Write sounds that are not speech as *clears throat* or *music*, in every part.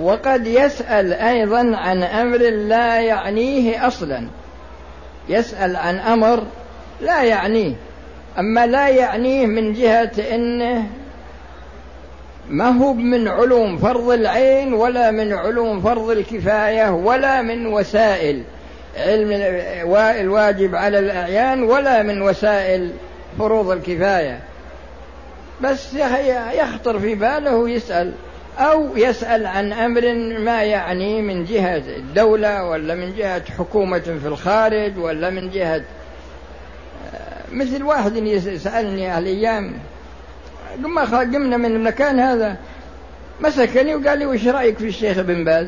وقد يسأل أيضا عن أمر لا يعنيه أصلا. يسأل عن أمر لا يعنيه. أما لا يعنيه من جهة أنه ما هو من علوم فرض العين ولا من علوم فرض الكفاية ولا من وسائل علم الواجب على الأعيان ولا من وسائل فروض الكفاية. بس يخطر في باله يسأل أو يسأل عن أمر ما يعني من جهة الدولة ولا من جهة حكومة في الخارج ولا من جهة مثل واحد يسألني هالأيام لما قمنا من المكان هذا مسكني وقال لي وش رأيك في الشيخ ابن باز؟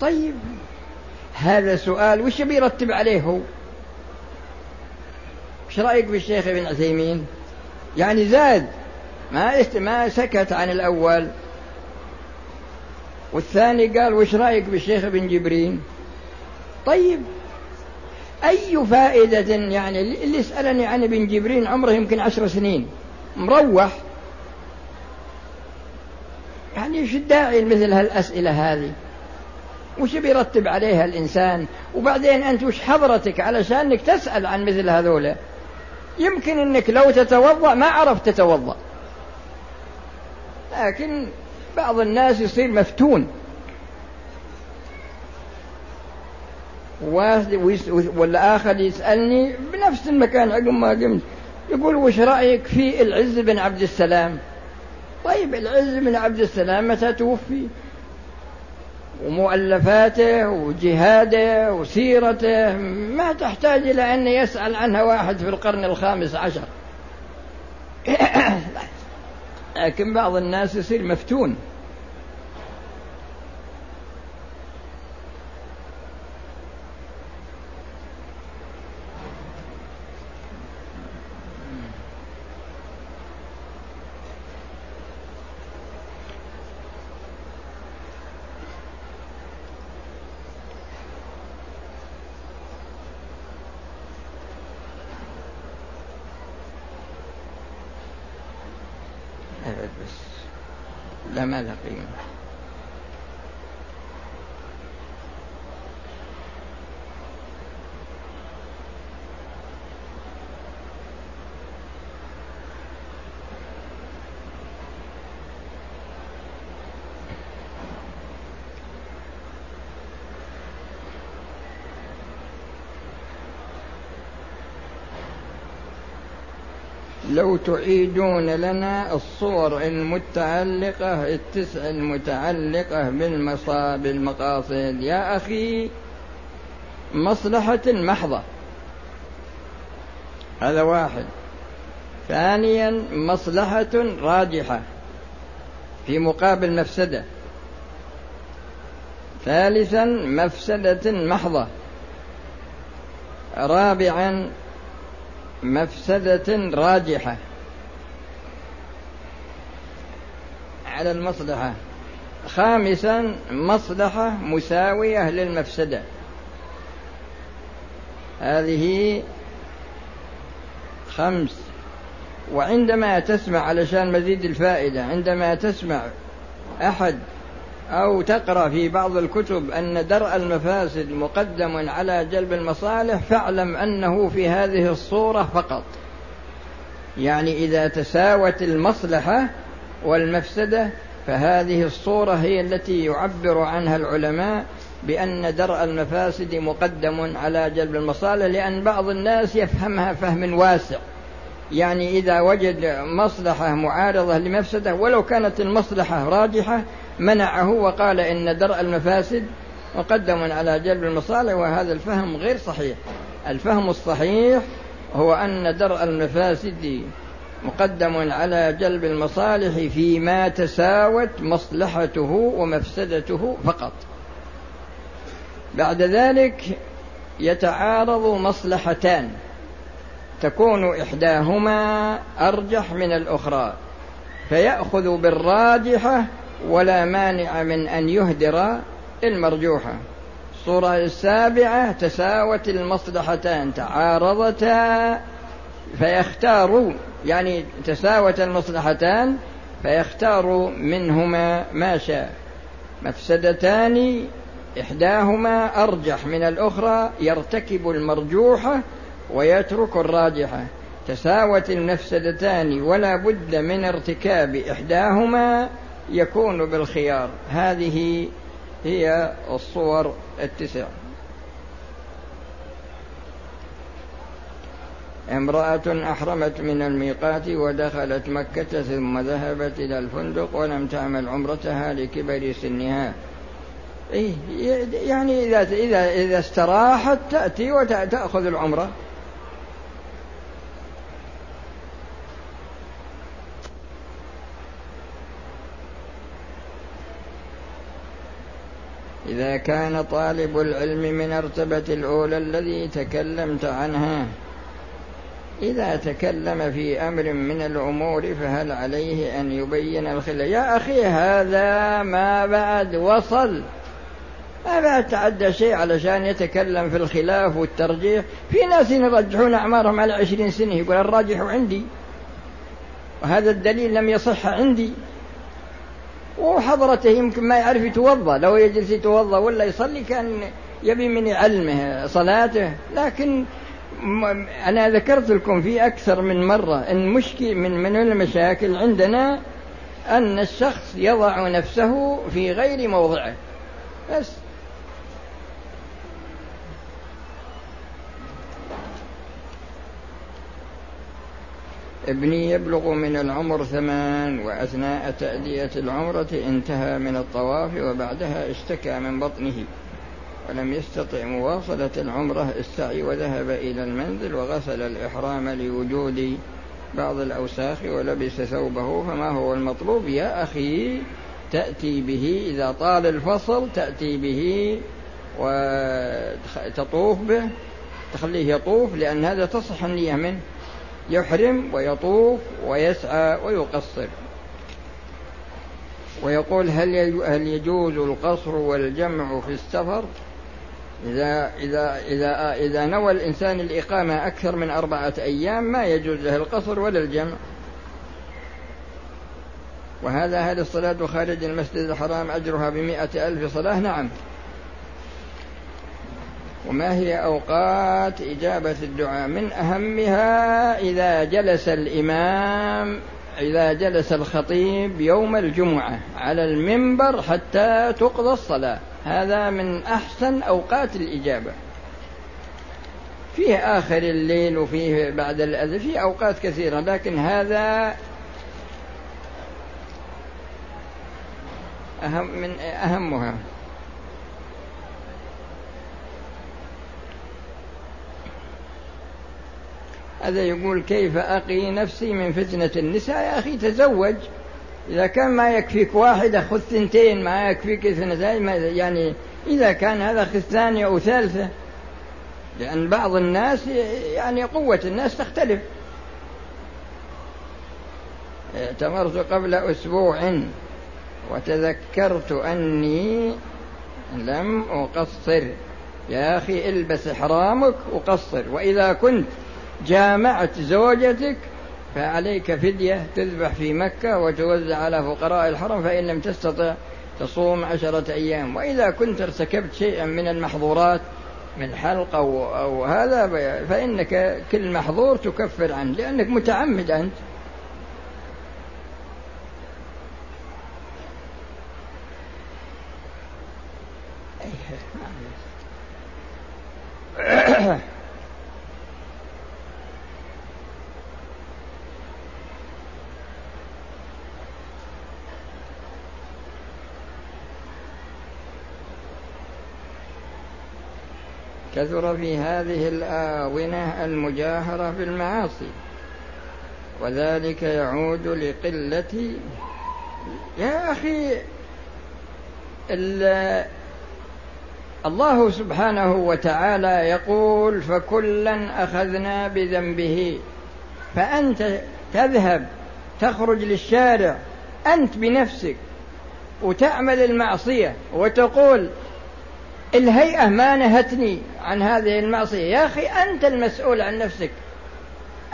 طيب هذا سؤال وش بيرتب عليه هو؟ وش رأيك في الشيخ ابن عثيمين؟ يعني زاد ما ما سكت عن الأول. والثاني قال وش رأيك بالشيخ ابن جبرين طيب أي فائدة يعني؟ اللي سألني عن ابن جبرين عمره يمكن عشر سنين مروح. يعني إيش الداعي لمثل هالأسئلة هذه؟ وش بيرتب عليها الإنسان؟ وبعدين أنت وش حضرتك علشان أنك تسأل عن مثل هذولا يمكن أنك لو تتوضأ ما عرفت تتوضأ. لكن بعض الناس يصير مفتون. والآخر يسألني بنفس المكان عقب ما قمت. يقول وش رأيك في العز بن عبد السلام؟ طيب العز بن عبد السلام متى توفي؟ ومؤلفاته وجهاده وسيرته ما تحتاج إلى أن يسأل عنها واحد في القرن الخامس عشر. *coughs* لكن بعض الناس يصير مفتون. ماذا قيمة لو تعيدون لنا الصور المتعلقة التسع المتعلقة بالمصاب بالمقاصد. يا أخي مصلحة محضة. هذا واحد. ثانيا مصلحة راجحة في مقابل مفسدة. ثالثا مفسدة محضة. رابعا مفسدة راجحة على المصلحة. خامسا مصلحة مساوية للمفسدة. هذه خمس. وعندما تسمع علشان مزيد الفائدة عندما تسمع أحد أو تقرأ في بعض الكتب أن درء المفاسد مقدم على جلب المصالح فاعلم أنه في هذه الصورة فقط. يعني إذا تساوت المصلحة والمفسدة فهذه الصورة هي التي يعبر عنها العلماء بأن درء المفاسد مقدم على جلب المصالح لأن بعض الناس يفهمها فهم واسع. يعني إذا وجد مصلحة معارضة لمفسدة ولو كانت المصلحة راجحة منعه وقال إن درء المفاسد مقدم على جلب المصالح وهذا الفهم غير صحيح. الفهم الصحيح هو أن درء المفاسد مقدم على جلب المصالح فيما تساوت مصلحته ومفسدته فقط. بعد ذلك يتعارض مصلحتان. تكون إحداهما أرجح من الأخرى فيأخذ بالراجحة ولا مانع من أن يهدر المرجوحة الصورة السابعة تساوت المصلحتان تعارضتا فيختار يعني تساوت المصلحتان فيختار منهما ما شاء. مفسدتان إحداهما أرجح من الأخرى يرتكب المرجوحة ويترك الراجحة تساوت المفسدتان ولا بد من ارتكاب إحداهما يكون بالخيار. هذه هي الصور التسع. امرأة أحرمت من الميقات ودخلت مكة ثم ذهبت إلى الفندق ولم تعمل عمرتها لكبر سنها. إيه يعني إذا إذا إذا استراحت تأتي وتأخذ العمرة. كان طالب العلم من ارتبة الأولى الذي تكلمت عنها. إذا تكلم في أمر من الأمور فهل عليه أن يبين الخلاف؟ يا أخي هذا ما بعد وصل. ما تعدى شيء علشان يتكلم في الخلاف والترجيح. في ناس يرجحون أعمارهم على عشرين سنة يقول الراجح عندي. وهذا الدليل لم يصح عندي. وحضرته يمكن ما يعرف يتوضأ لو يجلس يتوضأ ولا يصلي كان يبي من يعلمه صلاته. لكن أنا ذكرت لكم في أكثر من مرة أن مشكل من من المشاكل عندنا أن الشخص يضع نفسه في غير موضعه. بس ابني يبلغ من العمر ثمان وأثناء تأدية العمرة انتهى من الطواف وبعدها اشتكى من بطنه ولم يستطع مواصلة العمرة استعي وذهب إلى المنزل وغسل الإحرام لوجود بعض الأوساخ ولبس ثوبه فما هو المطلوب؟ يا أخي تأتي به إذا طال الفصل تأتي به وتطوف به تخليه يطوف لأن هذا تصح النية منه. يحرم ويطوف ويسعى ويقصر. ويقول هل هل يجوز القصر والجمع في السفر؟ إذا إذا إذا إذا نوى الإنسان الإقامة أكثر من أربعة أيام ما يجوز له القصر ولا الجمع. وهذا هل الصلاة خارج المسجد الحرام أجرها بمئة ألف صلاة نعم. وما هي أوقات إجابة الدعاء؟ من أهمها إذا جلس الإمام إذا جلس الخطيب يوم الجمعة على المنبر حتى تقضى الصلاة. هذا من أحسن أوقات الإجابة. فيه آخر الليل وفيه بعد الأذى فيه أوقات كثيرة لكن هذا أهم من أهمها. هذا يقول كيف أقي نفسي من فتنة النساء يا أخي تزوج. إذا كان ما يكفيك واحدة خذ ثنتين ما يكفيك اثنتين يعني إذا كان هذا خذ ثانية أو ثالثة. لأن بعض الناس يعني قوة الناس تختلف. اعتمرت قبل أسبوع وتذكرت أني لم أقصر. يا أخي البس إحرامك وقصر وإذا كنت جامعت زوجتك فعليك فدية تذبح في مكة وتوزع على فقراء الحرم فإن لم تستطع تصوم عشرة أيام. وإذا كنت ارتكبت شيئا من المحظورات من حلق أو, أو هذا فإنك كل محظور تكفر عنه لأنك متعمد أنت. كثر في هذه الآونة المجاهرة بالمعاصي وذلك يعود لقلة يا أخي الله سبحانه وتعالى يقول فكلا أخذنا بذنبه. فأنت تذهب تخرج للشارع أنت بنفسك وتعمل المعصية وتقول الهيئة ما نهتني عن هذه المعصية. يا أخي أنت المسؤول عن نفسك.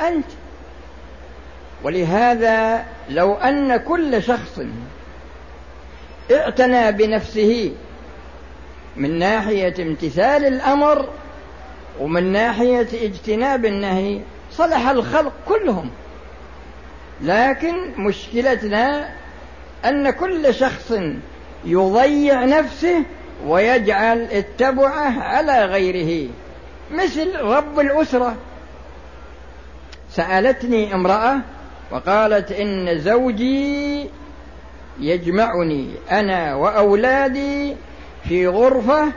أنت. ولهذا لو أن كل شخص اعتنى بنفسه من ناحية امتثال الأمر ومن ناحية اجتناب النهي صلح الخلق كلهم. لكن مشكلتنا أن كل شخص يضيع نفسه ويجعل التبعه على غيره مثل رب الأسرة. سألتني امرأة وقالت إن زوجي يجمعني أنا وأولادي في غرفة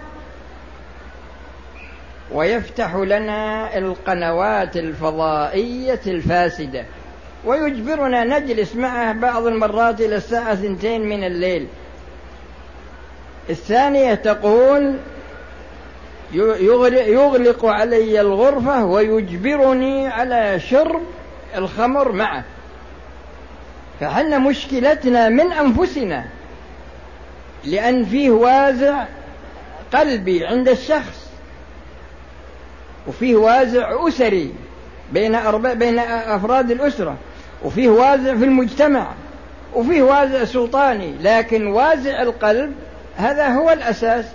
ويفتح لنا القنوات الفضائية الفاسدة ويجبرنا نجلس معه بعض المرات إلى الساعة ثنتين من الليل. الثانية تقول يغلق علي الغرفة ويجبرني على شرب الخمر معه. فحنا مشكلتنا من أنفسنا لأن فيه وازع قلبي عند الشخص وفيه وازع أسري بين أربع بين أفراد الأسرة وفيه وازع في المجتمع وفيه وازع سلطاني لكن وازع القلب هذا هو الأساس.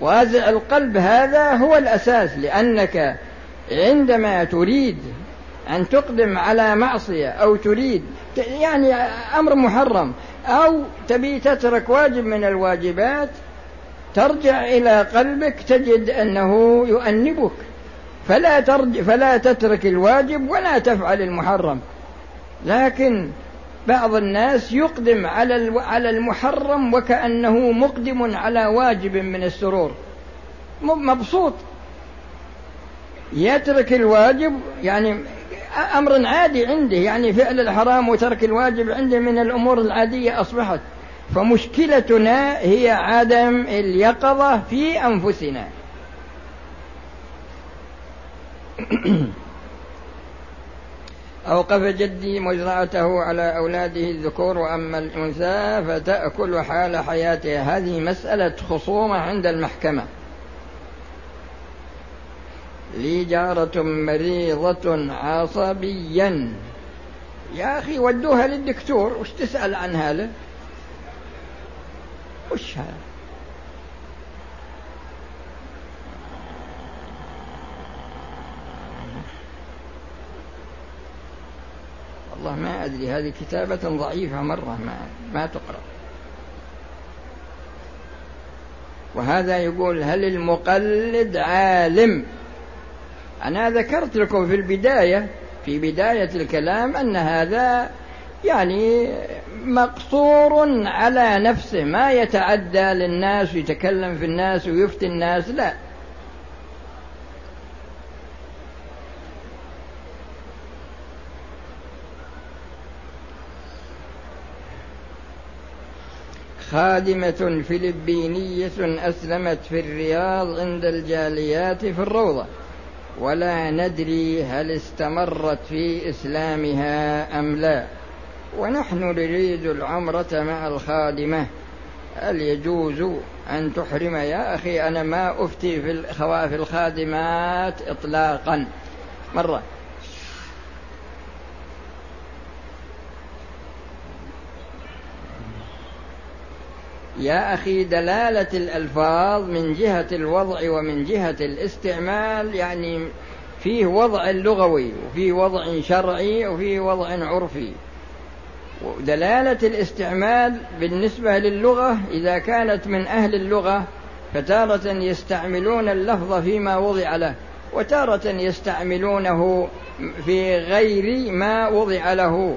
وازع القلب هذا هو الأساس لأنك عندما تريد أن تقدم على معصية أو تريد يعني أمر محرم أو تبي تترك واجب من الواجبات ترجع إلى قلبك تجد أنه يؤنبك. فلا ترج فلا تترك الواجب ولا تفعل المحرم. لكن بعض الناس يقدم على على المحرم وكأنه مقدم على واجب من السرور. مبسوط. يترك الواجب يعني أمر عادي عنده يعني فعل الحرام وترك الواجب عنده من الأمور العادية أصبحت. فمشكلتنا هي عدم اليقظة في أنفسنا. *clears throat* أوقف جدي مزرعته على أولاده الذكور وأما الأنثى فتأكل حال حياتها هذه مسألة خصومة عند المحكمة. لي جارة مريضة عصبيا. يا أخي ودوها للدكتور وش تسأل عن هذا وش هذا والله ما أدري هذه كتابة ضعيفة مرة ما, ما تقرأ. وهذا يقول هل المقلد عالم؟ أنا ذكرت لكم في البداية في بداية الكلام أن هذا يعني مقصور على نفسه ما يتعدى للناس ويتكلم في الناس ويفتي الناس لا. خادمة فلبينية أسلمت في الرياض عند الجاليات في الروضة. ولا ندري هل استمرت في إسلامها أم لا. ونحن نريد العمرة مع الخادمة. هل يجوز أن تحرم يا أخي؟ أنا ما أفتي في في الخادمات إطلاقا. مرة. يا أخي دلالة الألفاظ من جهة الوضع ومن جهة الاستعمال يعني فيه وضع لغوي وفيه وضع شرعي وفيه وضع عرفي. ودلالة الاستعمال بالنسبة للغة إذا كانت من أهل اللغة فتارة يستعملون اللفظ فيما وضع له وتارة يستعملونه في غير ما وضع له.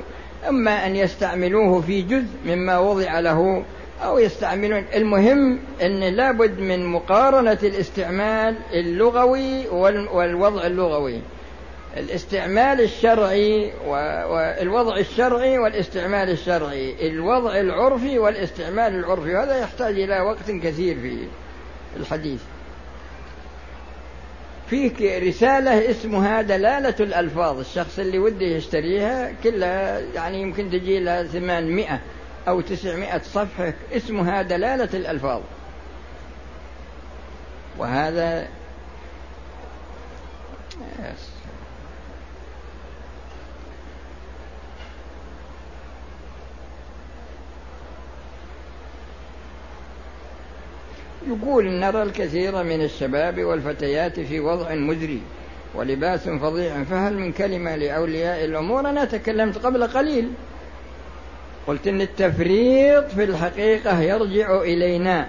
أما أن يستعملوه في جزء مما وضع له أو يستعملون. المهم أن لابد من مقارنة الاستعمال اللغوي والوضع اللغوي. الاستعمال الشرعي والوضع الشرعي والاستعمال الشرعي. الوضع العرفي والاستعمال العرفي. هذا يحتاج إلى وقت كثير في الحديث. فيه رسالة اسمها دلالة الألفاظ. الشخص اللي وده يشتريها كلها يعني يمكن تجي لها ثمانمائة. أو تسعمائة صفحة اسمها دلالة الألفاظ. وهذا يقول نرى الكثير من الشباب والفتيات في وضع مزري ولباس فظيع فهل من كلمة لأولياء الأمور؟ أنا تكلمت قبل قليل. قلت إن التفريط في الحقيقة يرجع إلينا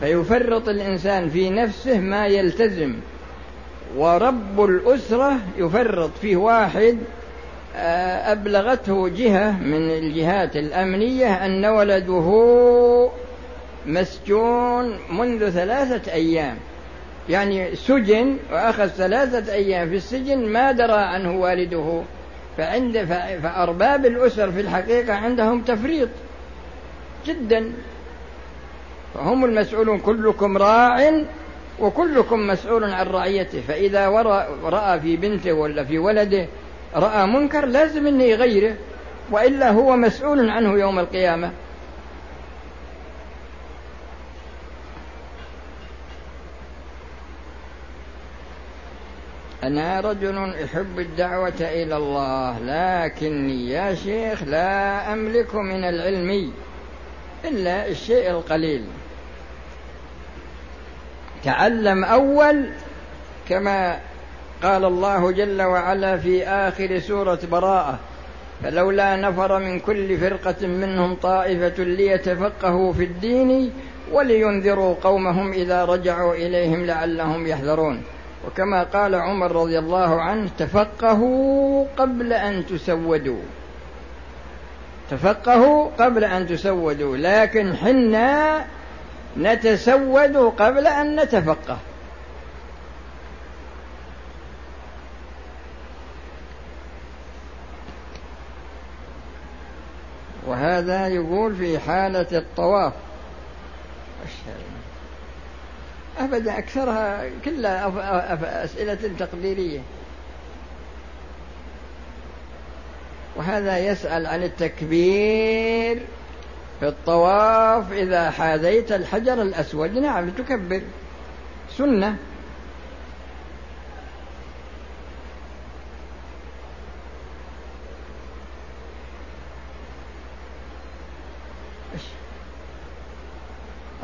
فيفرط الإنسان في نفسه ما يلتزم ورب الأسرة يفرط فيه واحد آه، أبلغته جهة من الجهات الأمنية أن ولده مسجون منذ ثلاثة أيام. يعني سجن وأخذ ثلاثة أيام في السجن ما درى عنه والده. فعند فأرباب الأسر في الحقيقة عندهم تفريط جدا. فهم المسؤولون كلكم راع وكلكم مسؤول عن رعيته. فإذا رأى في بنته ولا في ولده رأى منكر لازم أنه يغيره وإلا هو مسؤول عنه يوم القيامة. أنا رجل أحب الدعوة إلى الله لكني يا شيخ لا أملك من العلم إلا الشيء القليل. تعلم أول كما قال الله جل وعلا في آخر سورة براءة فلولا نفر من كل فرقة منهم طائفة ليتفقهوا في الدين ولينذروا قومهم إذا رجعوا إليهم لعلهم يحذرون. وكما قال عمر رضي الله عنه تفقهوا قبل أن تسودوا. تفقهوا قبل أن تسودوا لكن حنا نتسود قبل أن نتفقه. وهذا يقول في حالة الطواف. أبدا أكثرها كلها أسئلة تقديرية. وهذا يسأل عن التكبير في الطواف إذا حاذيت الحجر الأسود. نعم تكبر. سنة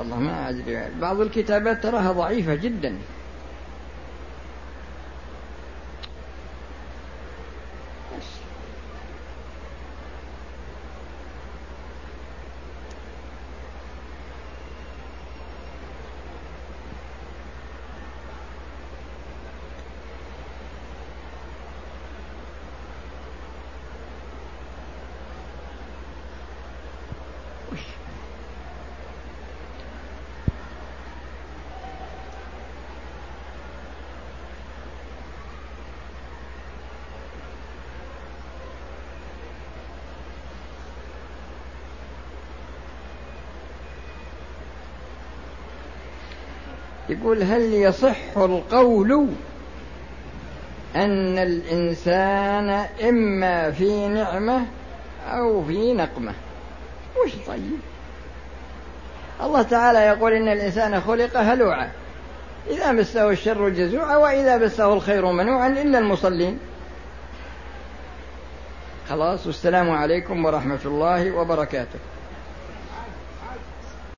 الله ما أدري بعض الكتابات تراها ضعيفة جدا. يقول هل يصح القول أن الإنسان إما في نعمة أو في نقمة؟ وش طيب؟ الله تعالى يقول إن الإنسان خلق هلوعا. إذا مسه الشر جزوعا وإذا مسه الخير منوعا إلا المصلين. خلاص والسلام عليكم ورحمة الله وبركاته.